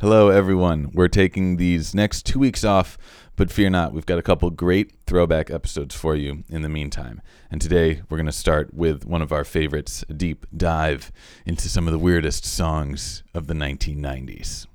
Hello, everyone. We're taking these next two weeks off, but fear not, we've got a couple great throwback episodes for you in the meantime. And today we're going to start with one of our favorites, a deep dive into some of the weirdest songs of the 1990s.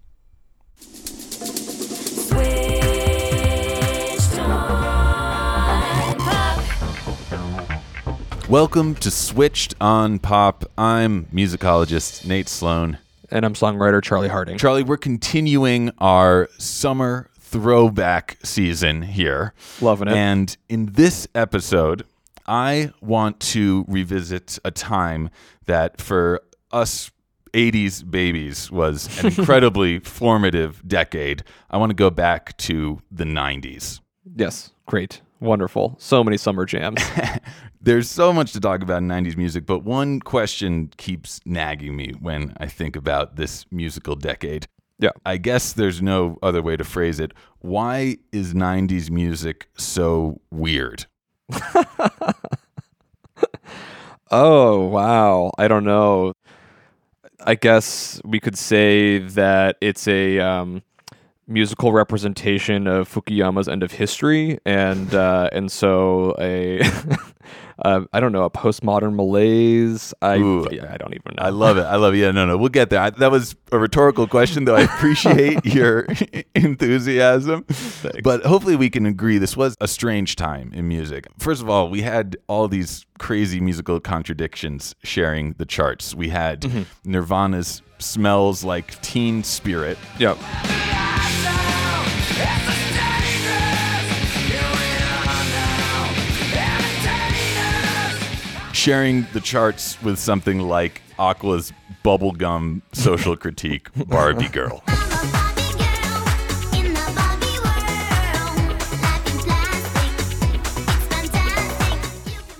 Welcome to Switched on Pop. I'm musicologist Nate Sloan. And I'm songwriter Charlie Harding. Charlie, we're continuing our summer throwback season here. Loving it. And in this episode, I want to revisit a time that for us 80s babies was an incredibly formative decade. I want to go back to the 90s. Yes, great. Wonderful. So many summer jams. There's so much to talk about in 90s music, but one question keeps nagging me when I think about this musical decade. Yeah. I guess there's no other way to phrase it. Why is 90s music so weird? oh, wow. I don't know. I guess we could say that it's a um, musical representation of Fukuyama's end of history, and uh, and so a uh, I don't know a postmodern malaise. I Ooh. I don't even know. I love it. I love it. Yeah, no, no, we'll get there. I, that was a rhetorical question, though. I appreciate your enthusiasm. But hopefully, we can agree this was a strange time in music. First of all, we had all these crazy musical contradictions sharing the charts. We had Mm-hmm. Nirvana's "Smells Like Teen Spirit." Yep. Sharing the charts with something like Aqua's bubblegum social critique, Barbie Girl.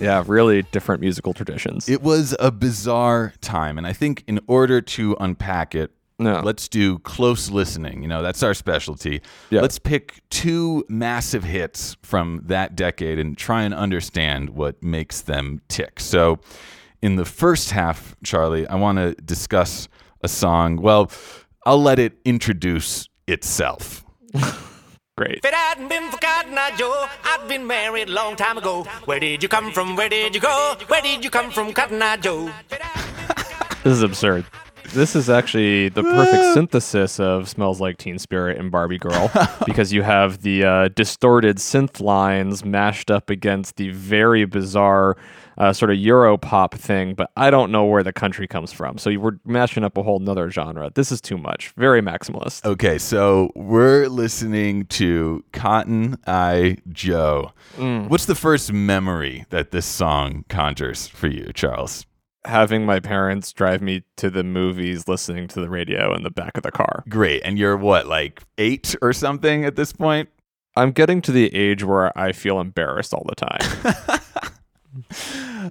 Yeah, really different musical traditions. It was a bizarre time, and I think in order to unpack it, No. let's do close listening. You know, that's our specialty. Yeah. Let's pick two massive hits from that decade and try and understand what makes them tick. So, in the first half, Charlie, I want to discuss a song. Well, I'll let it introduce itself. Great. If it hadn't been for Cotton Eye Joe, I'd been married a long time ago. Where did you come from? Where did you go? Where did you come from, Cotton Eye Joe? This is absurd. This is actually the perfect synthesis of "Smells Like Teen Spirit" and "Barbie Girl" because you have the uh, distorted synth lines mashed up against the very bizarre uh, sort of Euro pop thing. But I don't know where the country comes from, so you were mashing up a whole nother genre. This is too much. Very maximalist. Okay, so we're listening to Cotton Eye Joe. Mm. What's the first memory that this song conjures for you, Charles? Having my parents drive me to the movies, listening to the radio in the back of the car. Great. And you're what, like eight or something at this point? I'm getting to the age where I feel embarrassed all the time.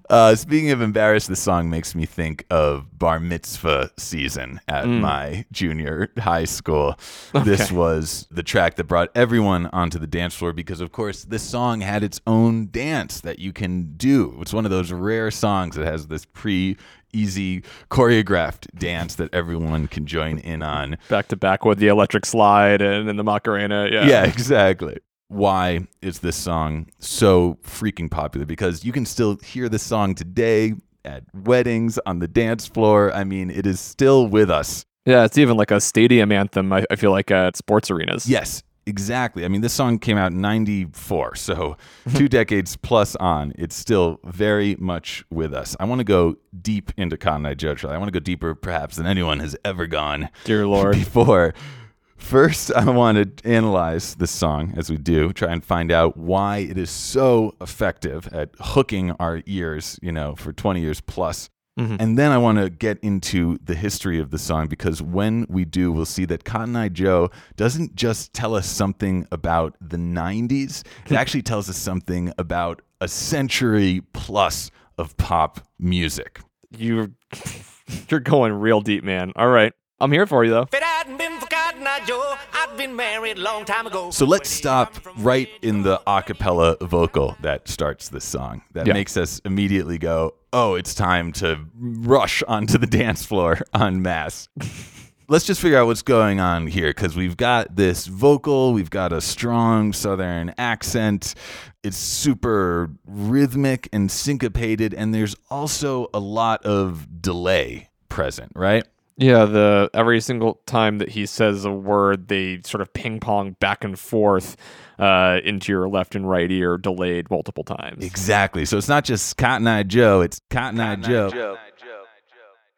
Uh, speaking of embarrassed, the song makes me think of bar mitzvah season at my junior high school. This was the track that brought everyone onto the dance floor because, of course, this song had its own dance that you can do. It's one of those rare songs that has this pre easy choreographed dance that everyone can join in on. back to back with the electric slide and, and the Macarena. Yeah. Yeah, exactly. Why is this song so freaking popular? Because you can still hear this song today at weddings, on the dance floor. I mean, it is still with us. Yeah, it's even like a stadium anthem, I, I feel like, at sports arenas. Yes, exactly. I mean, this song came out in 94, so two decades plus on. It's still very much with us. I want to go deep into Cotton Eye Joe. I want to go deeper, perhaps, than anyone has ever gone. Dear Lord. before. First, I want to analyze this song as we do, try and find out why it is so effective at hooking our ears, you know, for 20 years plus. Mm-hmm. And then I want to get into the history of the song because when we do, we'll see that Cotton Eye Joe doesn't just tell us something about the 90s, it hmm. actually tells us something about a century plus of pop music. You're, you're going real deep, man. All right, I'm here for you though. If it hadn't been for Cotton Eye Joe, I'd been married a long time ago. So let's stop right in the a cappella vocal that starts this song. That Yeah. makes us immediately go, oh, it's time to rush onto the dance floor en masse. let's just figure out what's going on here because we've got this vocal, we've got a strong southern accent. It's super rhythmic and syncopated, and there's also a lot of delay present, right? Yeah, the every single time that he says a word, they sort of ping pong back and forth uh, into your left and right ear, delayed multiple times. Exactly. So it's not just Cotton Eye Joe, it's Cotton Eye Joe.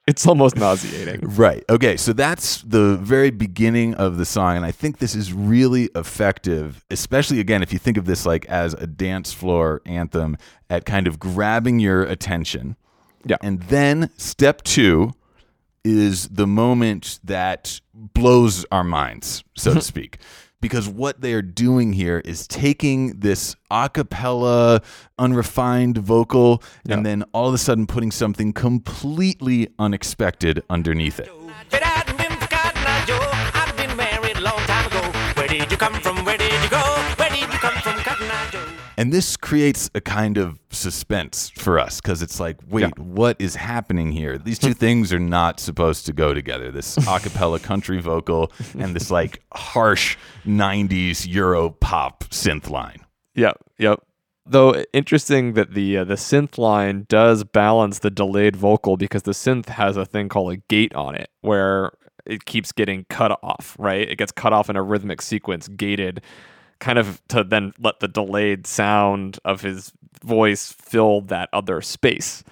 It's almost nauseating. Right. Okay. So that's the very beginning of the song. And I think this is really effective, especially again, if you think of this like as a dance floor anthem at kind of grabbing your attention. Yeah. And then step two is the moment that blows our minds, so to mm-hmm. speak. Because what they are doing here is taking this a cappella, unrefined vocal, and then all of a sudden putting something completely unexpected underneath it. And this creates a kind of suspense for us because it's like, wait, Yeah. what is happening here? These two things are not supposed to go together. This a cappella country vocal and this like harsh 90s Euro pop synth line. Yep, yep. Though interesting that the uh, the synth line does balance the delayed vocal because the synth has a thing called a gate on it where it keeps getting cut off, right? It gets cut off in a rhythmic sequence, gated, kind of to then let the delayed sound of his voice fill that other space.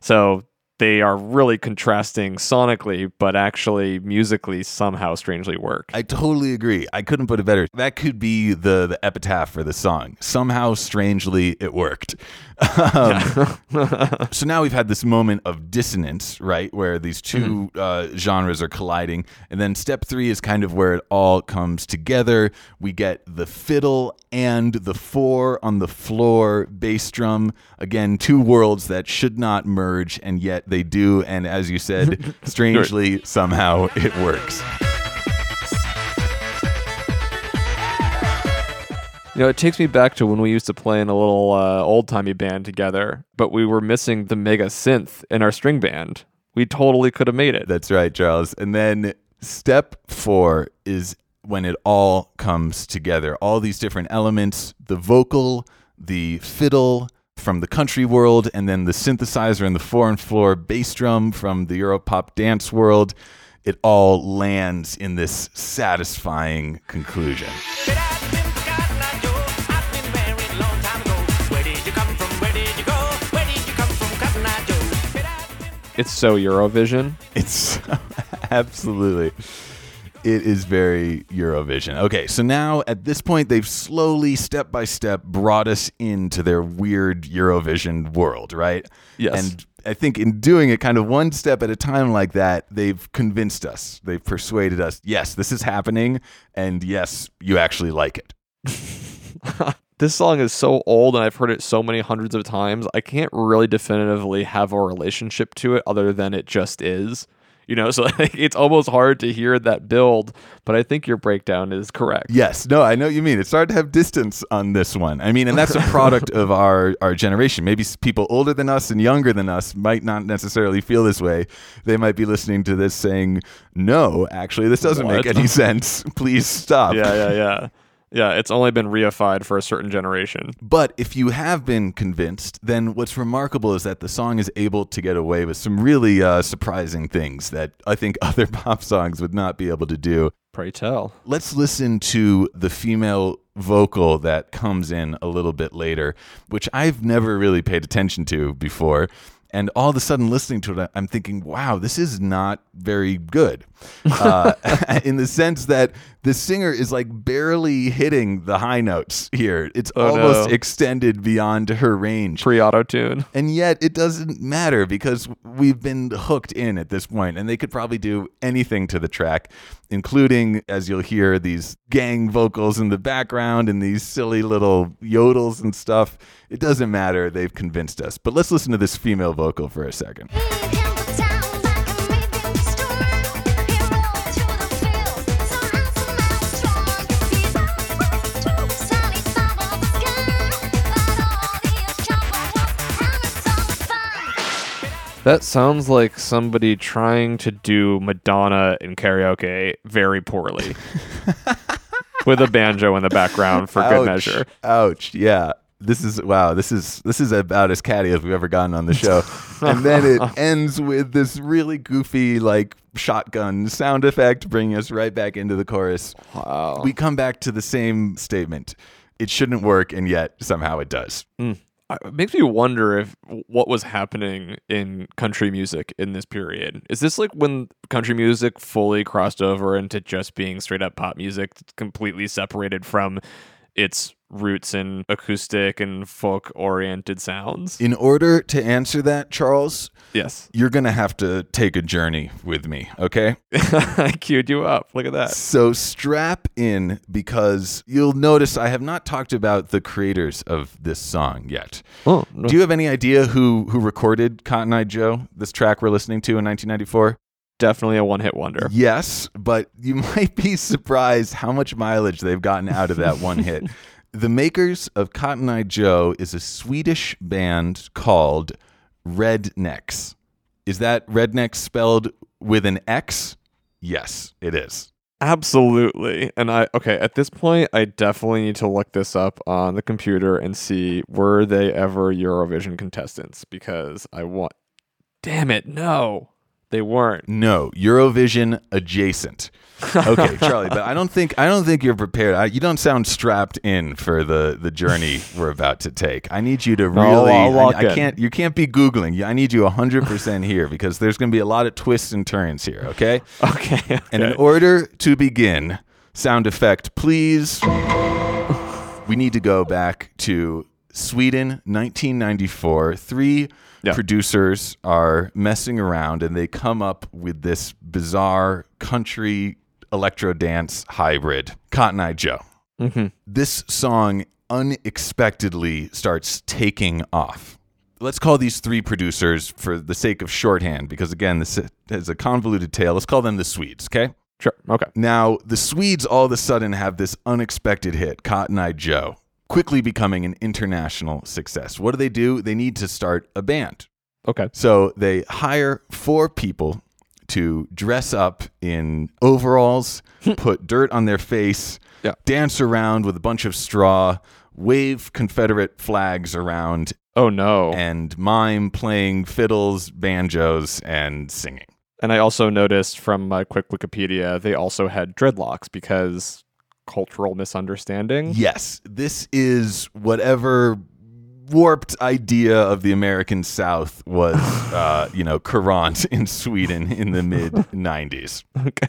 So they are really contrasting sonically, but actually musically somehow strangely work. I totally agree. I couldn't put it better. That could be the the epitaph for the song. Somehow, strangely, it worked. Um, so now we've had this moment of dissonance, right, where these 2 uh, genres are colliding, and then step three is kind of where it all comes together. We get the fiddle and the four on the floor bass drum. Again, two worlds that should not merge, and yet they do. And as you said, strangely, somehow it works. You know, it takes me back to when we used to play in a little uh, old timey band together, but we were missing the mega synth in our string band. We totally could have made it. That's right, Charles. And then step four is when it all comes together. All these different elements the vocal, the fiddle from the country world, and then the synthesizer and the four and floor bass drum from the Europop dance world. It all lands in this satisfying conclusion. It's so Eurovision. It's absolutely. It is very Eurovision. Okay, so now at this point, they've slowly, step by step, brought us into their weird Eurovision world, right? Yes. And I think in doing it kind of one step at a time like that, they've convinced us. They've persuaded us, yes, this is happening, and yes, you actually like it. This song is so old and I've heard it so many hundreds of times. I can't really definitively have a relationship to it other than it just is. You know, so like, it's almost hard to hear that build, but I think your breakdown is correct. Yes, no, I know what you mean. It's hard to have distance on this one. I mean, and that's a product of our our generation. Maybe people older than us and younger than us might not necessarily feel this way. They might be listening to this saying, "No, actually, this doesn't make any sense. Please stop." Yeah, yeah, yeah. Yeah, it's only been reified for a certain generation. But if you have been convinced, then what's remarkable is that the song is able to get away with some really uh, surprising things that I think other pop songs would not be able to do. Pray tell. Let's listen to the female vocal that comes in a little bit later, which I've never really paid attention to before. And all of a sudden, listening to it, I'm thinking, wow, this is not very good. uh, in the sense that the singer is like barely hitting the high notes here. It's Oh, almost no. extended beyond her range. Pre auto tune. And yet it doesn't matter because we've been hooked in at this point, and they could probably do anything to the track, including, as you'll hear, these gang vocals in the background and these silly little yodels and stuff. It doesn't matter. They've convinced us. But let's listen to this female vocal for a second. That sounds like somebody trying to do Madonna in karaoke very poorly. With a banjo in the background for good Ouch. measure. Ouch. Yeah. This is wow. This is this is about as catty as we've ever gotten on the show. and then it ends with this really goofy like shotgun sound effect, bringing us right back into the chorus. Wow. We come back to the same statement. It shouldn't work, and yet somehow it does. I- It makes me wonder if what was happening in country music in this period. Is this like when country music fully crossed over into just being straight up pop music, completely separated from its roots in acoustic and folk oriented sounds? In order to answer that, Charles, yes. you're gonna have to take a journey with me, okay? I queued you up. Look at that. So strap in because you'll notice I have not talked about the creators of this song yet. Oh, Do you have any idea who who recorded Cotton Eye Joe, this track we're listening to in 1994? definitely a one hit wonder. Yes, but you might be surprised how much mileage they've gotten out of that one hit. The makers of Cotton Eye Joe is a Swedish band called Rednex. Is that Rednecks spelled with an X? Yes, it is. Absolutely. And I okay, at this point I definitely need to look this up on the computer and see were they ever Eurovision contestants because I want Damn it, no. They weren't. No, Eurovision adjacent. Okay, Charlie, but I don't think I don't think you're prepared. I, you don't sound strapped in for the the journey we're about to take. I need you to No, really. I, I in. can't. You can't be googling. I need you 100 percent here because there's going to be a lot of twists and turns here. Okay. Okay. And in order to begin, sound effect, please. we need to go back to Sweden, 1994. Three Yeah. producers are messing around and they come up with this bizarre country electro dance hybrid, Cotton Eye Joe. Mhm. This song unexpectedly starts taking off. Let's call these three producers for the sake of shorthand, because again, this is a convoluted tale. Let's call them the Swedes, okay? Sure. Okay. Now, the Swedes all of a sudden have this unexpected hit, Cotton Eye Joe, quickly becoming an international success. What do they do? They need to start a band. Okay. So they hire four people to dress up in overalls, hmm. put dirt on their face, Yeah. dance around with a bunch of straw, wave Confederate flags around, Oh no. And, and mime playing fiddles, banjos, and singing. And I also noticed from my quick Wikipedia they also had dreadlocks because cultural misunderstanding. Yes, this is whatever warped idea of the American South was, uh, you know, current in Sweden in the mid 90s. Okay.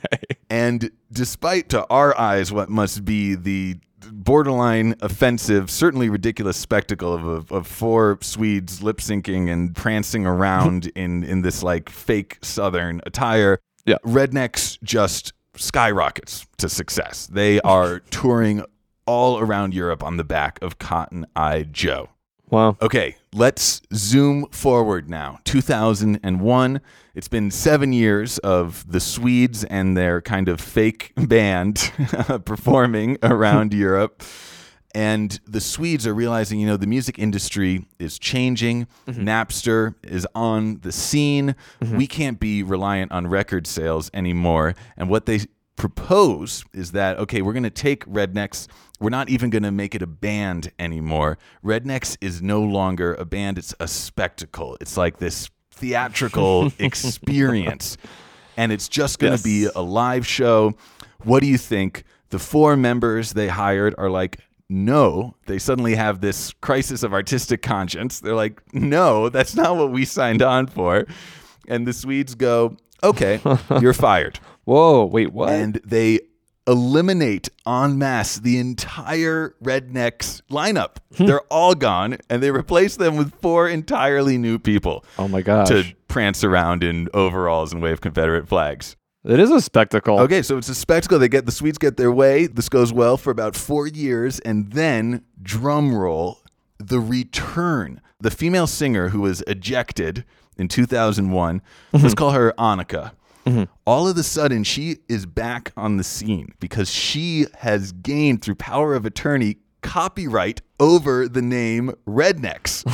And despite to our eyes what must be the borderline offensive, certainly ridiculous spectacle of, of, of four Swedes lip syncing and prancing around in, in this like fake Southern attire, Yeah. Rednex just skyrockets to success. They are touring all around Europe on the back of Cotton Eye Joe. Wow. Okay, let's zoom forward now. 2001. It's been seven years of the Swedes and their kind of fake band performing around Europe. And the Swedes are realizing, you know, the music industry is changing. Mm-hmm. Napster is on the scene. Mm-hmm. We can't be reliant on record sales anymore. And what they propose is that, okay, we're going to take Rednex. We're not even going to make it a band anymore. Rednex is no longer a band, it's a spectacle. It's like this theatrical experience. And it's just going to Yes. be a live show. What do you think? The four members they hired are like, no, they suddenly have this crisis of artistic conscience. They're like, no, that's not what we signed on for. And the Swedes go, okay, you're fired. Whoa, wait, what? and they eliminate en masse the entire Rednex lineup. Hmm. They're all gone, and they replace them with four entirely new people oh my gosh. to prance around in overalls and wave Confederate flags. It is a spectacle. Okay, so it's a spectacle. They get the Swedes get their way. This goes well for about four years, and then drum roll, the return. The female singer who was ejected in 2001, let's mm-hmm. call her Annika. Mm-hmm. All of a sudden, she is back on the scene because she has gained through power of attorney copyright over the name Rednex.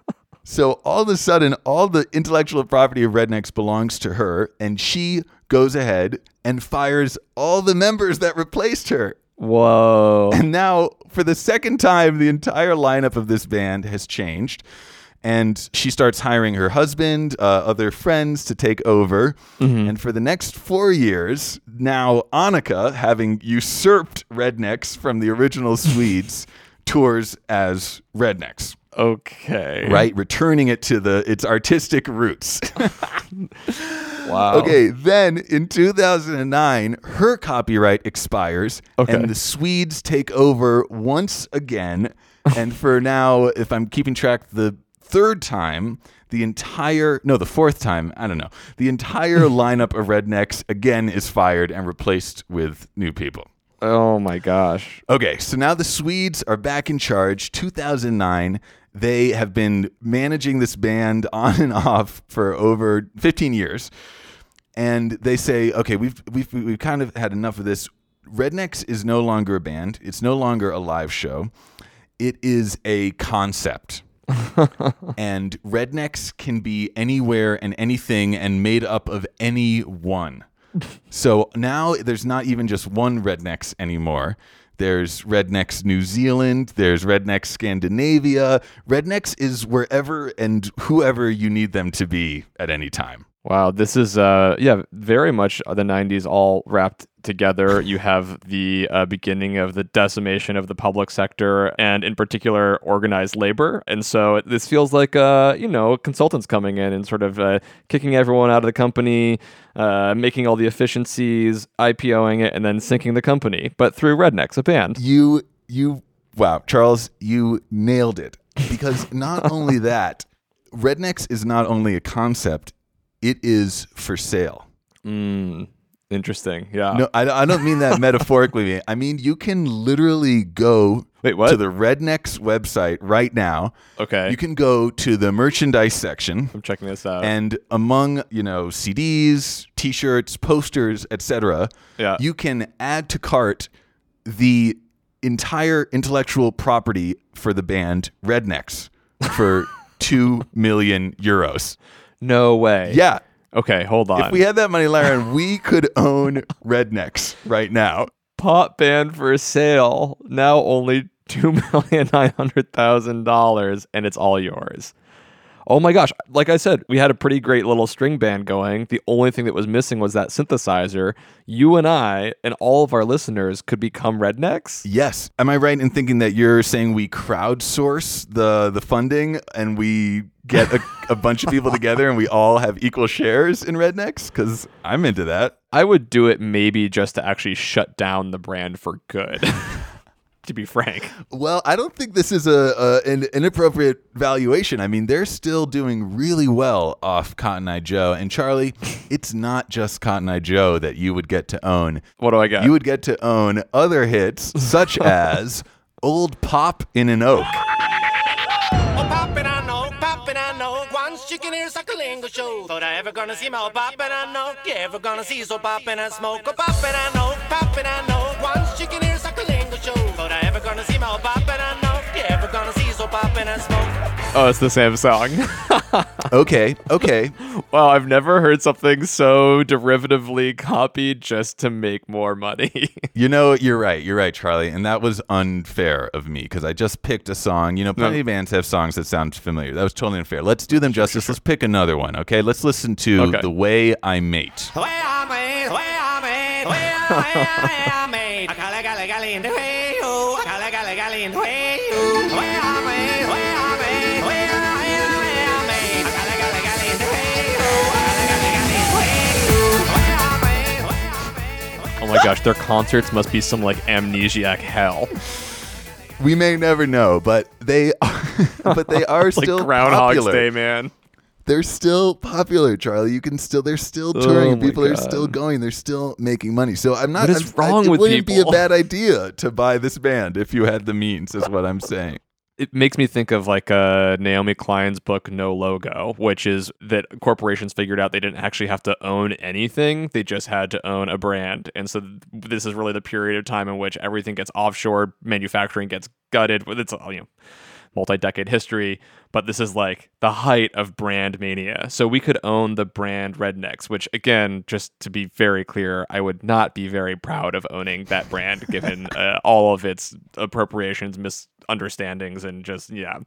So all of a sudden, all the intellectual property of Rednex belongs to her, and she goes ahead and fires all the members that replaced her. Whoa. And now, for the second time, the entire lineup of this band has changed. And she starts hiring her husband, uh, other friends to take over. And for the next four years, now Annika, having usurped Rednex from the original Swedes, tours as Rednex Okay. right returning it to the its artistic roots Wow. okay then in 2009 her copyright expires Okay. and the swedes take over once again and for now if i'm keeping track the third time the entire no the fourth time i don't know the entire lineup of Rednex again is fired and replaced with new people Oh my gosh. Okay, so now the Swedes are back in charge. 2009. They have been managing this band on and off for over 15 years. And they say, okay, we've, we've, we've kind of had enough of this. Rednex is no longer a band, it's no longer a live show, it is a concept. and Rednex can be anywhere and anything and made up of anyone. So now there's not even just one Rednex anymore. There's Rednex New Zealand, there's Rednex Scandinavia. Rednex is wherever and whoever you need them to be at any time. Wow, this is uh yeah, very much the 90s all wrapped together. You have the uh, beginning of the decimation of the public sector and in particular organized labor. And so this feels like uh, you know, consultants coming in and sort of uh, kicking everyone out of the company, uh, making all the efficiencies, IPOing it and then sinking the company, but through Rednex, a band. You you wow, Charles, you nailed it. Because not only that, Rednex is not only a concept, it is for sale. Mm, interesting. Yeah. No, I, I don't mean that metaphorically. I mean you can literally go Wait, what? to the Rednex website right now. Okay. You can go to the merchandise section I'm checking this out. and among, you know, CDs, t-shirts, posters, etc., Yeah. you can add to cart the entire intellectual property for the band Rednex for 2 million euros. No way. Yeah. Okay, hold on. If we had that money, Laren, we could own Rednex right now. pop band for sale now only two million nine hundred thousand dollars and it's all yours oh my gosh like i said we had a pretty great little string band going the only thing that was missing was that synthesizer you and i and all of our listeners could become Rednex Yes. Am I right in thinking that you're saying we crowdsource the the funding and we get a, a bunch of people together and we all have equal shares in Rednex? Because I'm into that. i would do it maybe just to actually shut down the brand for good to be frank Well, I don't think this is a, a an inappropriate valuation. I mean, they're still doing really well off Cotton Eye Joe and Charlie. it's not just Cotton Eye Joe that you would get to own. what do i got You would get to own other hits such as Old Pop in an Oak. Oh, poppin' I know, poppin' I know. Once you can hear Sucklingo show. Thought I ever gonna see my oh, poppin' I know. You ever gonna see so poppin' I smoke. Oh, poppin' I know, poppin' I know. Once you can hear Sucklingo show. Thought I ever gonna see my oh, poppin' I know. You ever gonna see so poppin' I smoke. oh it's the same song Okay, okay. Wow, I've never heard something so derivatively copied just to make more money. You know, you're right. You're right, Charlie. And that was unfair of me because I just picked a song. You know, plenty of bands have songs that sound familiar. That was totally unfair. Let's do them justice. Let's pick another one, okay? Let's listen to Okay. The Way I Mate. Way I made, way I made, way I, way in oh. Way I Oh my gosh, their concerts must be some like amnesiac hell. We may never know, but they are, but they are Like still Groundhog's popular. Day, man. They're still popular, Charlie. You can still they're still touring. Oh my people are still going. They're still making money. So I'm not. What is I'm- I- wrong it with wouldn't be a bad idea to buy this band if you had the means. Is what I'm saying. It makes me think of like uh, Naomi Klein's book No Logo, which is that corporations figured out they didn't actually have to own anything; they just had to own a brand. And so th- this is really the period of time in which everything gets offshore, manufacturing gets gutted. It's you know multi-decade history, but this is like the height of brand mania. So we could own the brand Rednex, which again, just to be very clear, I would not be very proud of owning that brand given uh, all of its appropriations, misunderstandings, and just yeah,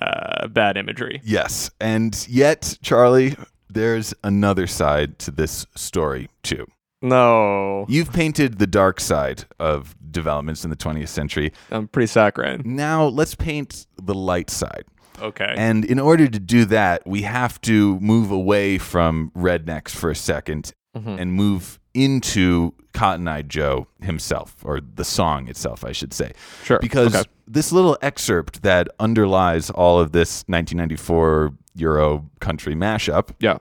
uh, bad imagery. Yes, and yet, Charlie, there's another side to this story too. No, You've painted the dark side of developments in the 20th century. I'm pretty saccharine. Now let's paint the light side. Okay. And in order to do that, we have to move away from Rednex for a 2nd Mm-hmm. and move into Cotton Eye Joe himself, or the song itself, I should say. Sure, Because okay. this little excerpt that underlies all of this 1994 Euro country mashup yeah.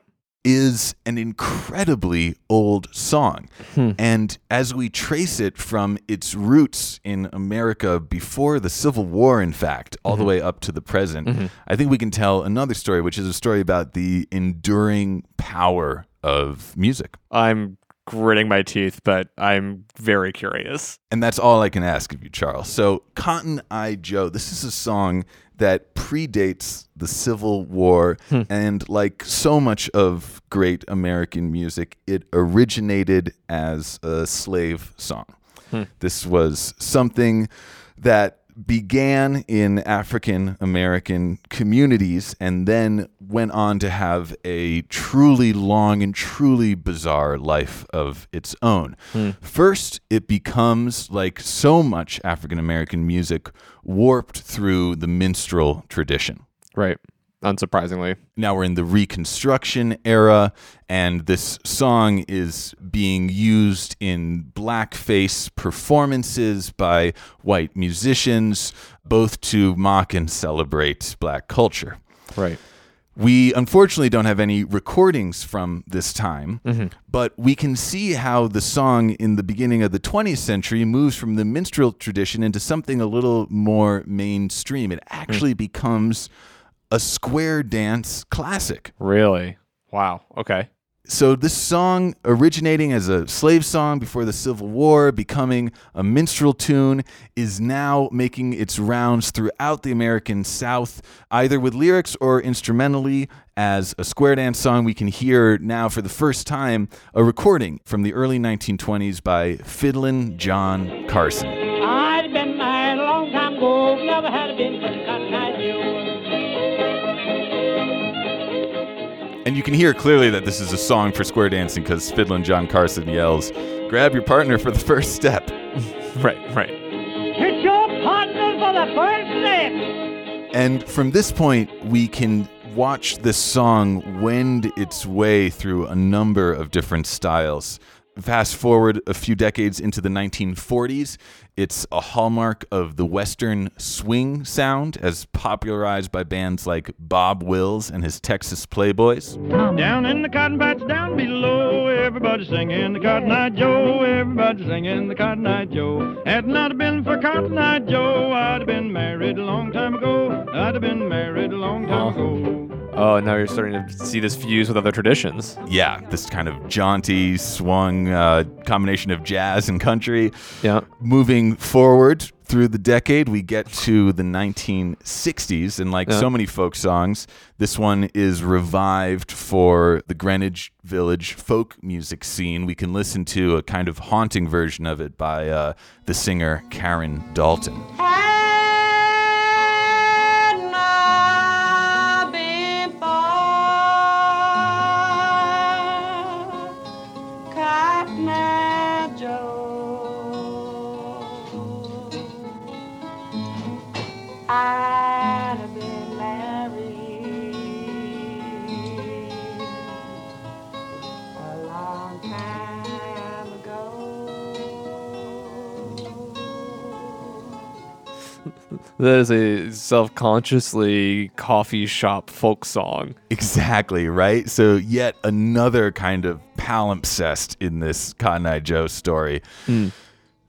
Is an incredibly old song. Hmm. And as we trace it from its roots in America before the Civil War, in fact, all the mm-hmm. way up to the present, mm-hmm. I think we can tell another story, which is a story about the enduring power of music. I'm gritting my teeth, but I'm very curious. And that's all I can ask of you, Charles. So, Cotton Eye Joe, this is a song that predates the Civil War. Hmm. And like so much of great American music, it originated as a slave song. Hmm. This was something that began in African American communities and then went on to have a truly long and truly bizarre life of its own. Hmm. First, it becomes like so much African American music warped through the minstrel tradition. Right. Unsurprisingly. Now we're in the Reconstruction era, and this song is being used in blackface performances by white musicians, both to mock and celebrate black culture. Right. We unfortunately don't have any recordings from this time, mm-hmm. but we can see how the song in the beginning of the 20th century moves from the minstrel tradition into something a little more mainstream. It actually mm. becomes a square dance classic. Really? Wow. Okay. So this song originating as a slave song before the Civil War, becoming a minstrel tune, is now making its rounds throughout the American South, either with lyrics or instrumentally as a square dance song. We can hear now for the first time a recording from the early 1920s by Fiddlin' John Carson. And you can hear clearly that this is a song for square dancing because Fiddlin' John Carson yells, Grab your partner for the first step. Right. Right. Hit your partner for the first step. And from this point, we can watch this song wend its way through a number of different styles. Fast forward a few decades into the 1940s, it's a hallmark of the Western swing sound, as popularized by bands like Bob Wills and his Texas Playboys. Down in the cotton patch down below, everybody singing the Cotton Eye Joe, everybody singing the Cotton Eye Joe. Had not been for Cotton Eye Joe, I'd have been married a long time ago. I'd have been married a long time ago. Oh, now you're starting to see this fuse with other traditions. Yeah, this kind of jaunty, swung uh, combination of jazz and country. Yeah. moving forward through the decade, we get to the 1960s, and like Yeah. so many folk songs, this one is revived for the Greenwich Village folk music scene. We can listen to a kind of haunting version of it by uh, the singer Karen Dalton. That is a self-consciously coffee shop folk song. Exactly, right? So, yet another kind of palimpsest in this Cotton Eye Joe story. Hmm.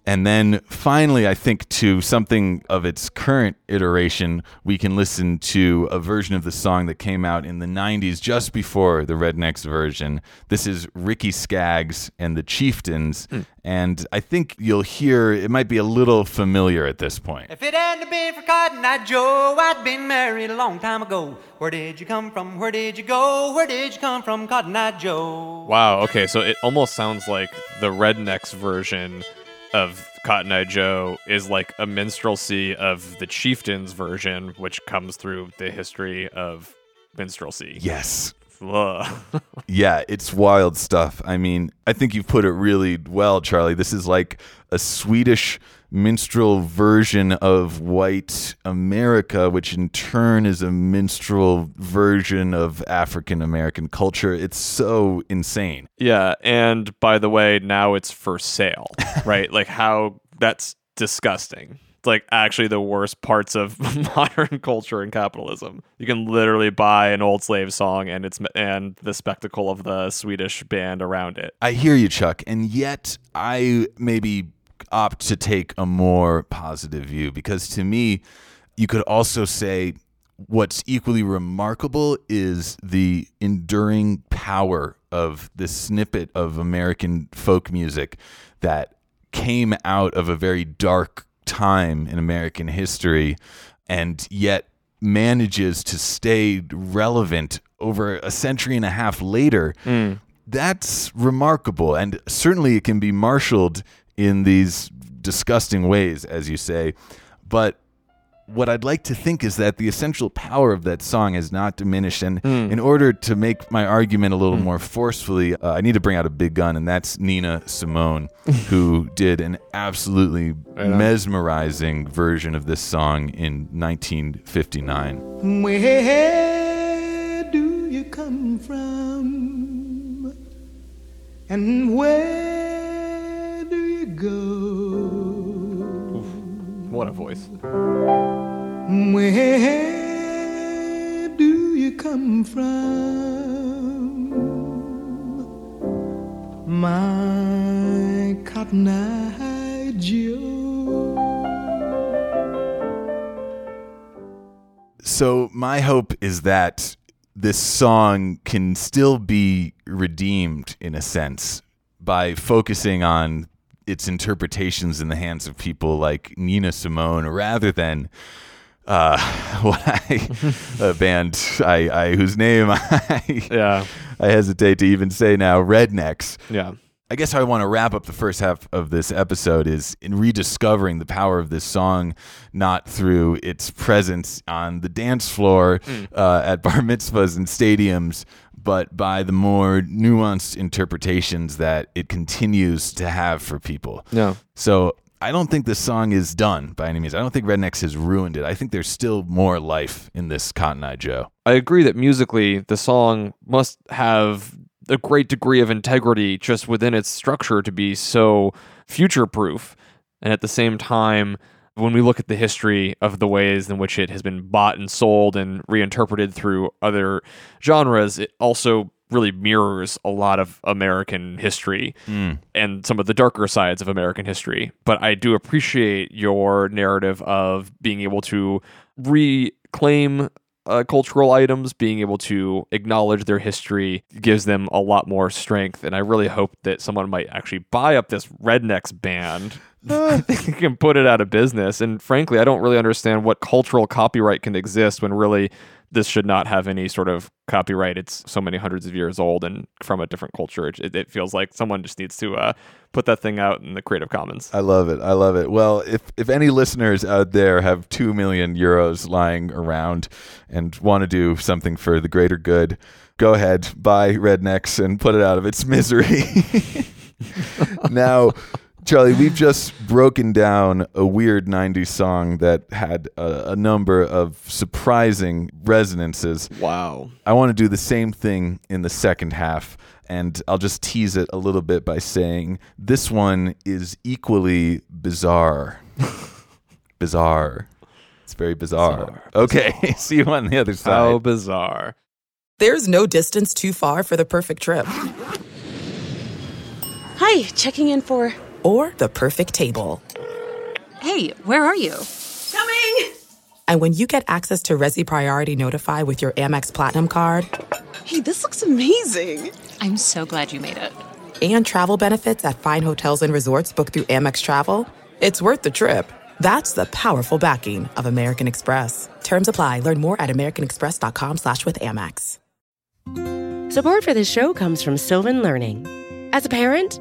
And then finally, I think to something of its current iteration, we can listen to a version of the song that came out in the 90s just before the Rednex version. This is Ricky Skaggs and the Chieftains. Hmm. And I think you'll hear it might be a little familiar at this point. If it hadn't been for Cotton Eye Joe, I'd been married a long time ago. Where did you come from? Where did you go? Where did you come from, Cotton Eye Joe? Wow. Okay, so it almost sounds like the Rednex version of Cotton Eye Joe is like a minstrelsy of the Chieftains version, which comes through the history of minstrelsy. Yes. Ugh. Yeah, it's wild stuff. I mean, I think you've put it really well, Charlie. This is like a Swedish minstrel version of white America, which in turn is a minstrel version of African American culture. It's so insane. yeah, and by the way, now it's for sale, right? like how that's disgusting. Like actually the worst parts of modern culture and capitalism. You can literally buy an old slave song and it's and the spectacle of the Swedish band around it. I hear you, Chuck, and yet I maybe opt to take a more positive view because to me, you could also say what's equally remarkable is the enduring power of this snippet of American folk music that came out of a very dark time in American history and yet manages to stay relevant over a century and a half later. Mm. That's remarkable. And certainly it can be marshaled in these disgusting ways, as you say. But what I'd like to think is that the essential power of that song has not diminished. And in order to make my argument a little more forcefully, uh, I need to bring out a big gun, and that's Nina Simone, who did an absolutely mesmerizing version of this song in 1959. Where do you come from? And where do you go? What a voice. Where do you come from? My cotton eye Joe. So my hope is that this song can still be redeemed in a sense by focusing on its interpretations in the hands of people like Nina Simone rather than uh, what I a band I, I whose name I Yeah. I hesitate to even say now Rednex. Yeah. I guess how I want to wrap up the first half of this episode is in rediscovering the power of this song, not through its presence on the dance floor uh, at bar mitzvahs and stadiums, but by the more nuanced interpretations that it continues to have for people. Yeah. So I don't think this song is done by any means. I don't think Rednex has ruined it. I think there's still more life in this Cotton Eye Joe. I agree that musically the song must have a great degree of integrity just within its structure to be so future proof. And at the same time, when we look at the history of the ways in which it has been bought and sold and reinterpreted through other genres, it also really mirrors a lot of American history and some of the darker sides of American history. But I do appreciate your narrative of being able to reclaim uh, cultural items, being able to acknowledge their history gives them a lot more strength. And I really hope that someone might actually buy up this Rednex band. I think you can put it out of business. And frankly, I don't really understand what cultural copyright can exist when really this should not have any sort of copyright. It's so many hundreds of years old and from a different culture. It, it feels like someone just needs to uh, put that thing out in the Creative Commons. I love it. I love it. Well, if if any listeners out there have two million euros lying around and want to do something for the greater good, go ahead, buy Rednex and put it out of its misery. now, Charlie, we've just broken down a weird 90s song that had a, a number of surprising resonances. Wow. I want to do the same thing in the second half, and I'll just tease it a little bit by saying this one is equally bizarre. bizarre. It's very bizarre. Okay, see you on the other side. How bizarre. There's no distance too far for the perfect trip Hi, checking in for. Or the perfect table. Hey, where are you? Coming! And when you get access to Resy Priority Notify with your Amex Platinum card Hey, this looks amazing. I'm so glad you made it. and travel benefits at fine hotels and resorts booked through Amex Travel, it's worth the trip. That's the powerful backing of American Express. Terms apply. Learn more at americanexpress.com slash with Amex. Support for this show comes from Sylvan Learning. As a parent,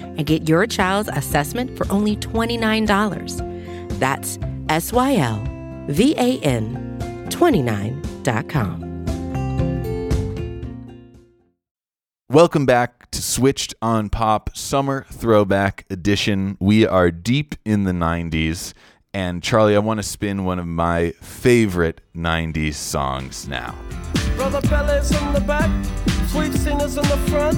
and get your child's assessment for only $29. That's S Y L V A N 29.com. Welcome back to Switched on Pop Summer Throwback Edition. We are deep in the 90s. And Charlie, I want to spin one of my favorite 90s songs now. Brother Bellas in the back, sweet singers in the front,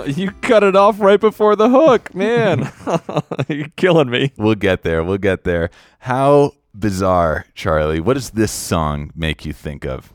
you cut it off right before the hook, man. You're killing me. We'll get there. We'll get there. How bizarre, Charlie. What does this song make you think of?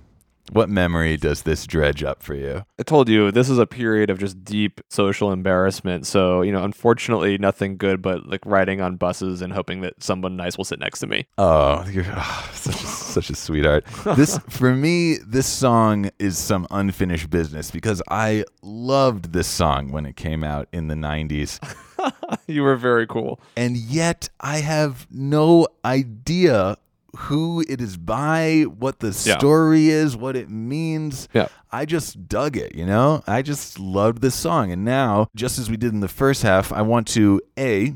What memory does this dredge up for you? I told you this is a period of just deep social embarrassment. So, you know, unfortunately, nothing good but like riding on buses and hoping that someone nice will sit next to me. Oh, you're oh, such, a, such a sweetheart. This, for me, this song is some unfinished business because I loved this song when it came out in the 90s. you were very cool. And yet, I have no idea who it is by, what the Yeah. story is, what it means. Yeah. I just dug it, you know? I just loved this song. And now, just as we did in the first half, I want to A,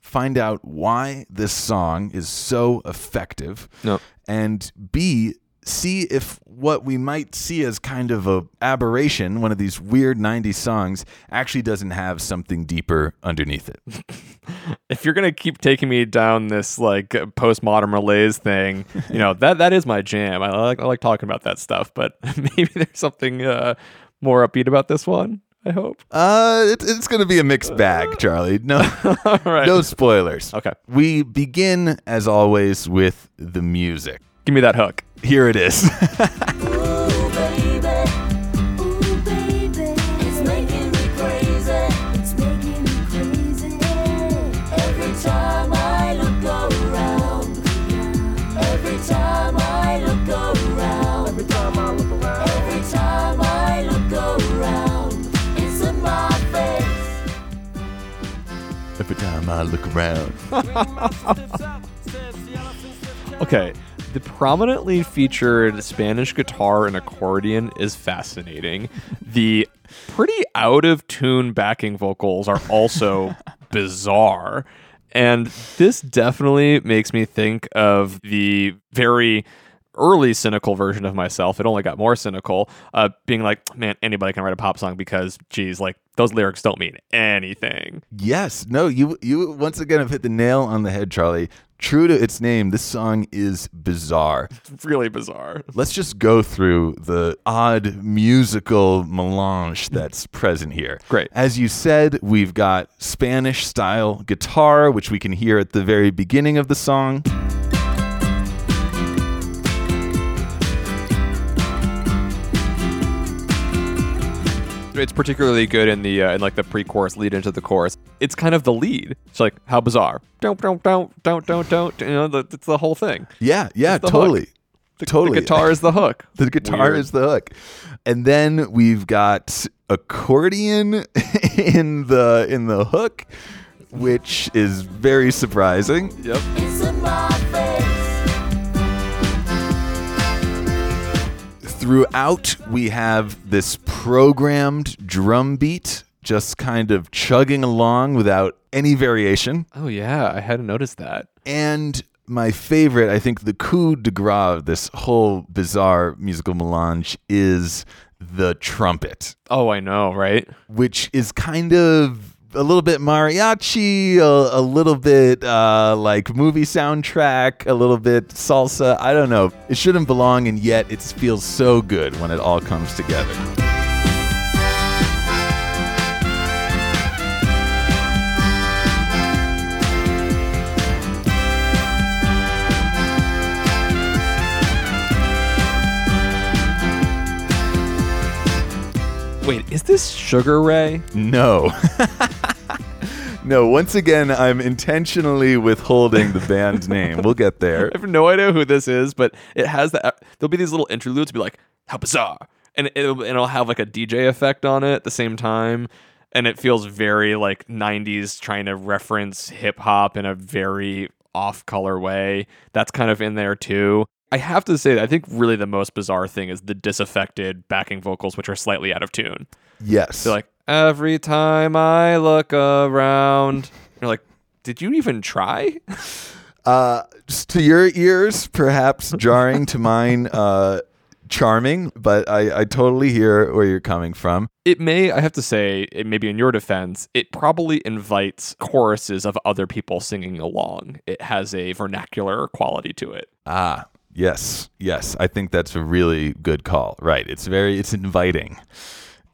find out why this song is so effective. No. And B, see if what we might see as kind of a aberration, one of these weird 90s songs, actually doesn't have something deeper underneath it. If you're gonna keep taking me down this like postmodern malaise thing, you know that that is my jam. I like I like talking about that stuff, but maybe there's something uh, more upbeat about this one. I hope. Uh, it, it's going to be a mixed bag, Charlie. No, right. no spoilers. Okay. We begin, as always, with the music. Give me that hook. Here it is. I look around. Okay. The prominently featured Spanish guitar and accordion is fascinating. The pretty out of tune backing vocals are also bizarre. And this definitely makes me think of the very early cynical version of myself. It only got more cynical, uh, being like, man, anybody can write a pop song because, geez, like those lyrics don't mean anything. Yes, no, you you once again have hit the nail on the head, Charlie. True to its name, this song is bizarre. It's really bizarre. Let's just go through the odd musical melange that's present here. Great. As you said, we've got Spanish style guitar, which we can hear at the very beginning of the song. It's particularly good in the uh, in like the pre-chorus lead into the chorus. It's kind of the lead. It's like how bizarre. Don't don't don't don't don't don't. You know, the, it's the whole thing. Yeah, yeah, the totally. hook. The, totally. The guitar is the hook. The guitar Weird. is the hook. And then we've got accordion in the in the hook, which is very surprising. Yep. Throughout we have this programmed drum beat just kind of chugging along without any variation. Oh yeah, I hadn't noticed that. And my favorite, I think the coup de grace of this whole bizarre musical melange is the trumpet, Oh, I know, right? which is kind of a little bit mariachi, a, a little bit uh, like movie soundtrack, a little bit salsa. I don't know. It shouldn't belong, and yet it feels so good when it all comes together. Wait, is this Sugar Ray? No. no, once again, I'm intentionally withholding the band name. We'll get there. I have no idea who this is, but it has that. There'll be these little interludes, be like, "How bizarre," and it'll, and it'll have like a DJ effect on it at the same time, and it feels very like '90s, trying to reference hip hop in a very off-color way. That's kind of in there too. I have to say, I think really the most bizarre thing is the disaffected backing vocals, which are slightly out of tune. Yes. They're like, every time I look around, you're like, did you even try? Uh, to your ears, perhaps jarring to mine, uh, charming, but I, I totally hear where you're coming from. It may, I have to say, it may be in your defense, it probably invites choruses of other people singing along. It has a vernacular quality to it. Ah, yes, yes. I think that's a really good call. Right. It's very, it's inviting.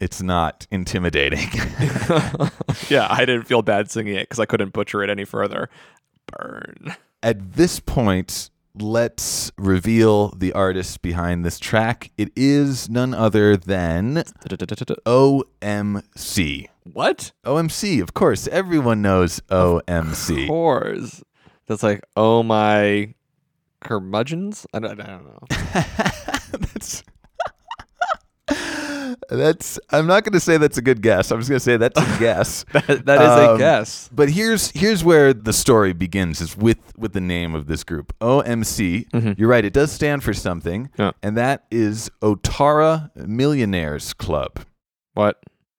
It's not intimidating. yeah, I didn't feel bad singing it because I couldn't butcher it any further. Burn. At this point, let's reveal the artist behind this track. It is none other than OMC. What? OMC, of course. Everyone knows OMC. Of course. That's like, oh my curmudgeons? I don't, I don't know. that's that's I'm not going to say that's a good guess. I'm just going to say that's a guess. that, that is a Um, guess. But here's here's where the story begins is with with the name of this group. OMC. You're right, it does stand for something. Mm-hmm. Yeah. And that is Otara Millionaires Club. What?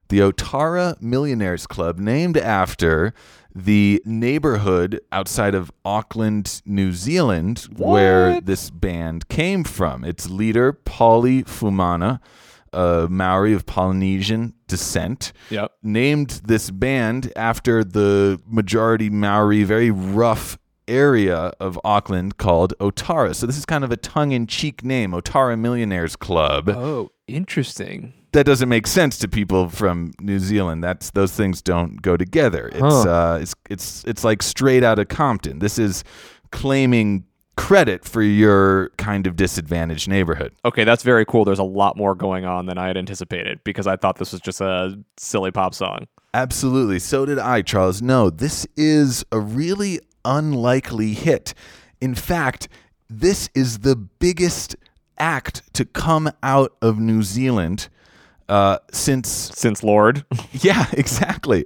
The Otara Millionaires Club, named after the neighborhood outside of Auckland, New Zealand, where this band came from. Its leader, Pauli Fumana, a Maori of Polynesian descent, Yep. named this band after the majority Maori, very rough area of Auckland called Otara. So this is kind of a tongue-in-cheek name, Otara Millionaires Club Oh, interesting. That doesn't make sense to people from New Zealand. That's those things don't go together. It's Huh. uh, it's it's it's like straight out of Compton. This is claiming credit for your kind of disadvantaged neighborhood. Okay, that's very cool. There's a lot more going on than I had anticipated because I thought this was just a silly pop song. Absolutely. So did I, Charles. No, this is a really unlikely hit. In fact, this is the biggest act to come out of New Zealand uh, since Since Lord, yeah, exactly.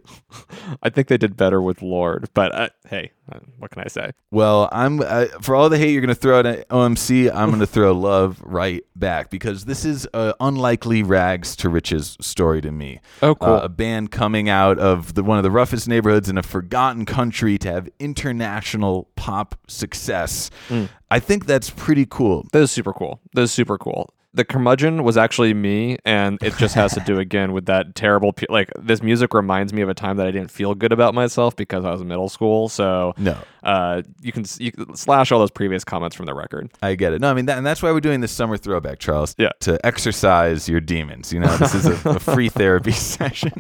I think they did better with Lord, but uh, hey, uh, what can I say? Well, I'm uh, for all the hate you're going to throw at OMC, I'm going to throw love right back because this is an unlikely rags to riches story to me. Oh, cool. Uh, a band coming out of the one of the roughest neighborhoods in a forgotten country to have international pop success. Hmm. I think that's pretty cool. That is super cool. That is super cool. The curmudgeon was actually me, and it just has to do again with that terrible. Pe- like this music reminds me of a time that I didn't feel good about myself because I was in middle school. So No. Uh, you can you can slash all those previous comments from the record. I get it. No, I mean, that, and that's why we're doing this summer throwback, Charles. Yeah. To exercise your demons. You know, this is a, a free therapy session.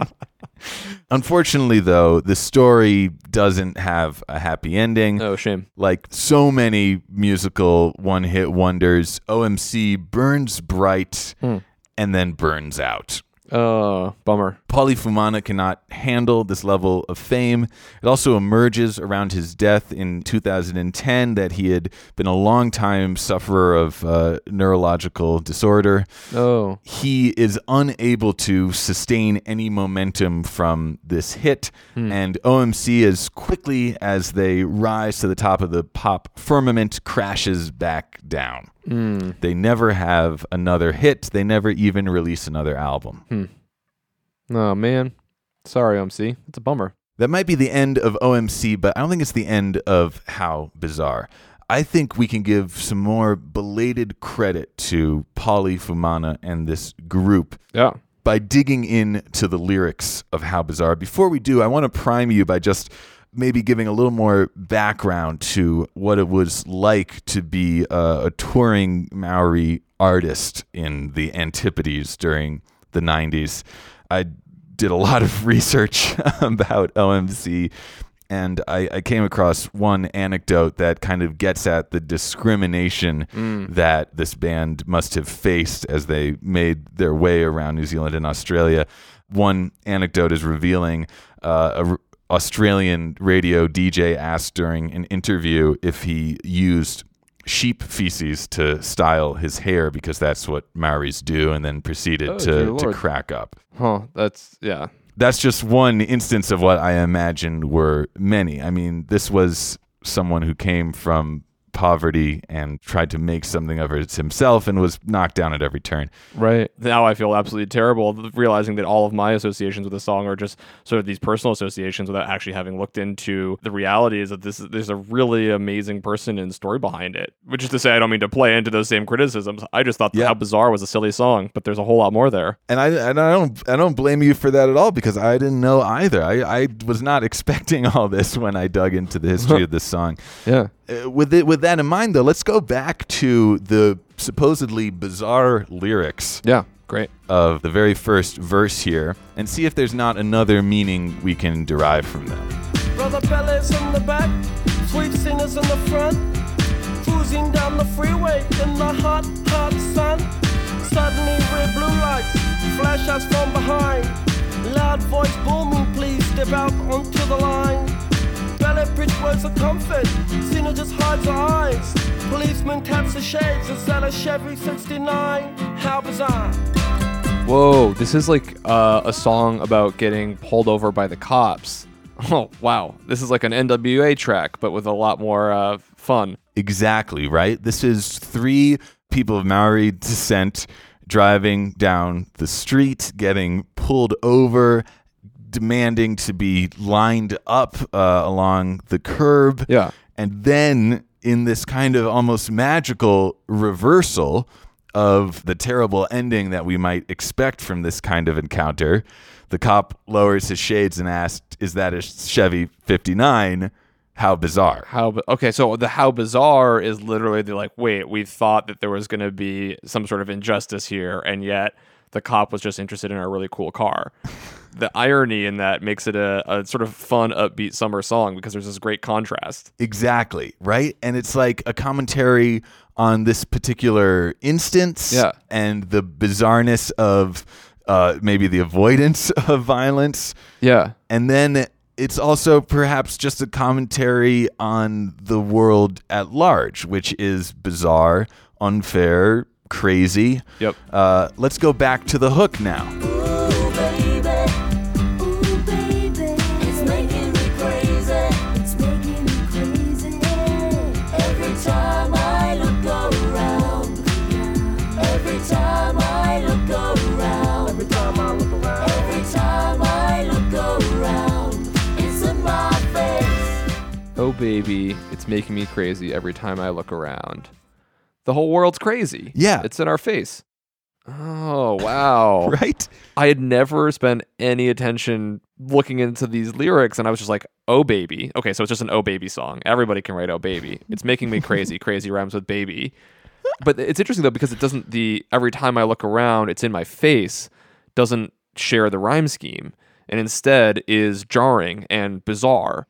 Unfortunately, though, the story doesn't have a happy ending. Oh, shame. Like so many musical one hit wonders, OMC burns bright Hmm. and then burns out. Oh, bummer. Paulie Fumana cannot handle this level of fame. It also emerges around his death in 2010 that he had been a long time sufferer of uh, neurological disorder. Oh. He is unable to sustain any momentum from this hit, Hmm. and OMC, as quickly as they rise to the top of the pop firmament, crashes back down. Hmm. They never have another hit. They never even release another album. Hmm. Oh man, sorry, OMC. It's a bummer. That might be the end of OMC, but I don't think it's the end of How Bizarre. I think we can give some more belated credit to Polly Fumana and this group Yeah. by digging into the lyrics of How Bizarre. Before we do, I want to prime you by just maybe giving a little more background to what it was like to be a, a touring Maori artist in the Antipodes during the 90s. I did a lot of research about OMC and I, I came across one anecdote that kind of gets at the discrimination Mm. that this band must have faced as they made their way around New Zealand and Australia. One anecdote is revealing uh, Australian radio DJ asked during an interview if he used sheep feces to style his hair because that's what Maoris do, and then proceeded Oh, to, to crack up Huh. That's yeah. that's just one instance of what I imagined were many. I mean, this was someone who came from poverty and tried to make something of it himself and was knocked down at every turn. Right. Now I feel absolutely terrible realizing that all of my associations with the song are just sort of these personal associations without actually having looked into the reality is that this is there's a really amazing person and story behind it. Which is to say I don't mean to play into those same criticisms. I just thought that how bizarre was a silly song, but there's a whole lot more there. And I and I don't I don't blame you for that at all because I didn't know either. I, I was not expecting all this when I dug into the history of this song. Yeah. Uh, with it with that in mind though, let's go back to the supposedly bizarre lyrics. Yeah, great. Of the very first verse here and see if there's not another meaning we can derive from them. Brother Bellas in the back, sweet singers in the front, cruising down the freeway in the hot, hot sun. Suddenly, red blue lights flash us from behind. Loud voice booming, please step out onto the line. Ballet bridge words of comfort, Cena just hides her eyes. Policeman taps the shades, is that a Chevy 69? How bizarre. Whoa, this is like uh, a song about getting pulled over by the cops. Oh, wow. This is like an NWA track, but with a lot more uh, fun. Exactly, right? This is three people of Maori descent driving down the street, getting pulled over, demanding to be lined up uh, along the curb. Yeah. And then, in this kind of almost magical reversal of the terrible ending that we might expect from this kind of encounter, the cop lowers his shades and asks, Is that a Chevy 59? How bizarre. How okay, so the how bizarre is literally the like, wait, we thought that there was going to be some sort of injustice here, and yet the cop was just interested in our really cool car. The irony in that makes it a, a sort of fun, upbeat summer song because there's this great contrast. Exactly, right? And it's like a commentary on this particular instance Yeah. and the bizarreness of uh, maybe the avoidance of violence. Yeah. And then it's also perhaps just a commentary on the world at large, which is bizarre, unfair, crazy. Yep. Uh, let's go back to the hook now. Baby, it's making me crazy every time I look around. The whole world's crazy. Yeah. It's in our face. Oh, wow. right? I had never spent any attention looking into these lyrics and I was just like, "Oh baby." Okay, so it's just an "Oh baby" song. Everybody can write "Oh baby." It's making me crazy. crazy rhymes with baby. But it's interesting though because it doesn't the every time I look around, it's in my face, doesn't share the rhyme scheme and instead is jarring and bizarre.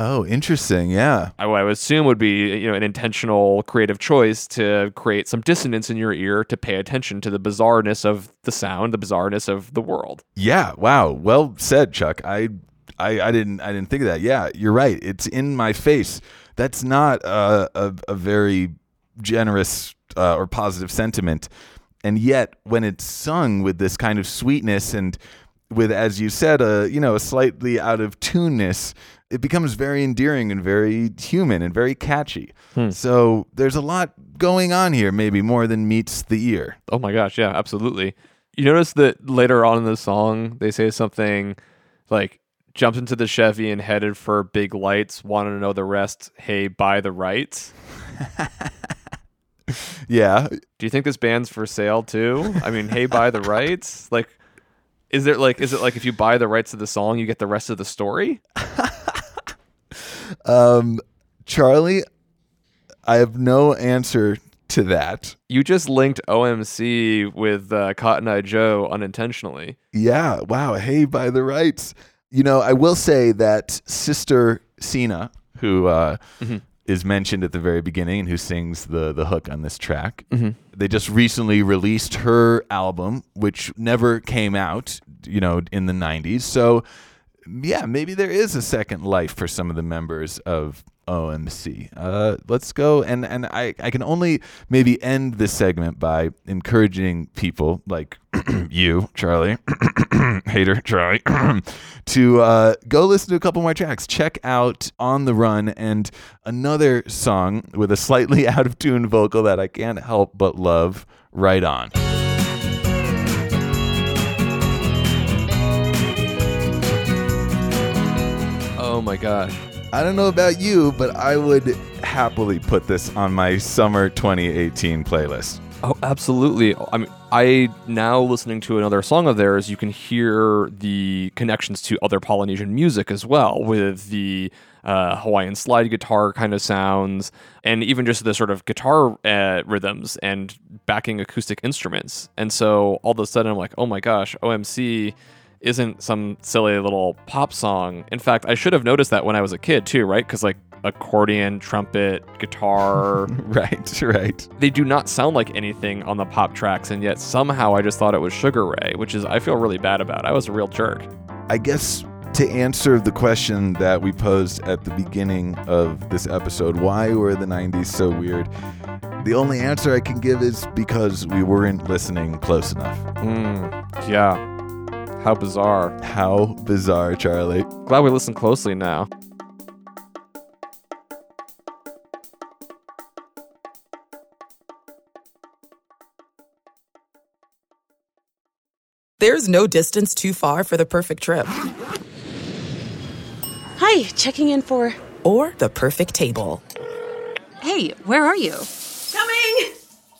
Oh, interesting. Yeah. I, I would assume would be you know an intentional creative choice to create some dissonance in your ear to pay attention to the bizarreness of the sound, the bizarreness of the world. Yeah. Wow. Well said, Chuck. I, I, I didn't, I didn't think of that. Yeah, you're right. It's in my face. That's not a, a, a very generous uh, or positive sentiment, and yet when it's sung with this kind of sweetness and with, as you said, a you know a slightly out of tuneness, it becomes very endearing and very human and very catchy. Hmm. So there's a lot going on here, maybe more than meets the ear. Oh my gosh, yeah, absolutely. You notice that later on in the song, they say something like jumped into the Chevy and headed for big lights, wanted to know the rest, hey, buy the rights. Yeah. Do you think this band's for sale too? I mean, hey, buy the rights? Like is there like is it like if you buy the rights to the song, you get the rest of the story? Um, Charlie, I have no answer to that. You just linked OMC with uh, Cotton Eye Joe unintentionally. Yeah. Wow. Hey, by the rights. You know, I will say that Sister Cena, who uh, is mentioned at the very beginning and who sings the the hook on this track, Mhm. they just recently released her album, which never came out. You know, in the '90s. So, yeah, maybe there is a second life for some of the members of OMC. Uh, let's go and and I I can only maybe end this segment by encouraging people like you, Charlie, hater Charlie, to uh, go listen to a couple more tracks. Check out On the Run and another song with a slightly out of tune vocal that I can't help but love. Right on. Oh my gosh. I don't know about you, but I would happily put this on my summer 2018 playlist. Oh, absolutely. I mean, I now listening to another song of theirs, you can hear the connections to other Polynesian music as well, with the uh, Hawaiian slide guitar kind of sounds, and even just the sort of guitar uh, rhythms and backing acoustic instruments. And so all of a sudden, I'm like, oh my gosh, OMC isn't some silly little pop song. In fact, I should have noticed that when I was a kid too, right? Because like accordion, trumpet, guitar. right, right. They do not sound like anything on the pop tracks, and yet somehow I just thought it was Sugar Ray, which is I feel really bad about. I was a real jerk. I guess to answer the question that we posed at the beginning of this episode, why were the 90s so weird? The only answer I can give is because we weren't listening close enough. Mm, yeah. How bizarre. How bizarre, Charlie. Glad we listened closely now. There's no distance too far for the perfect trip. Hi, checking in for. Or the perfect table. Hey, where are you? Coming!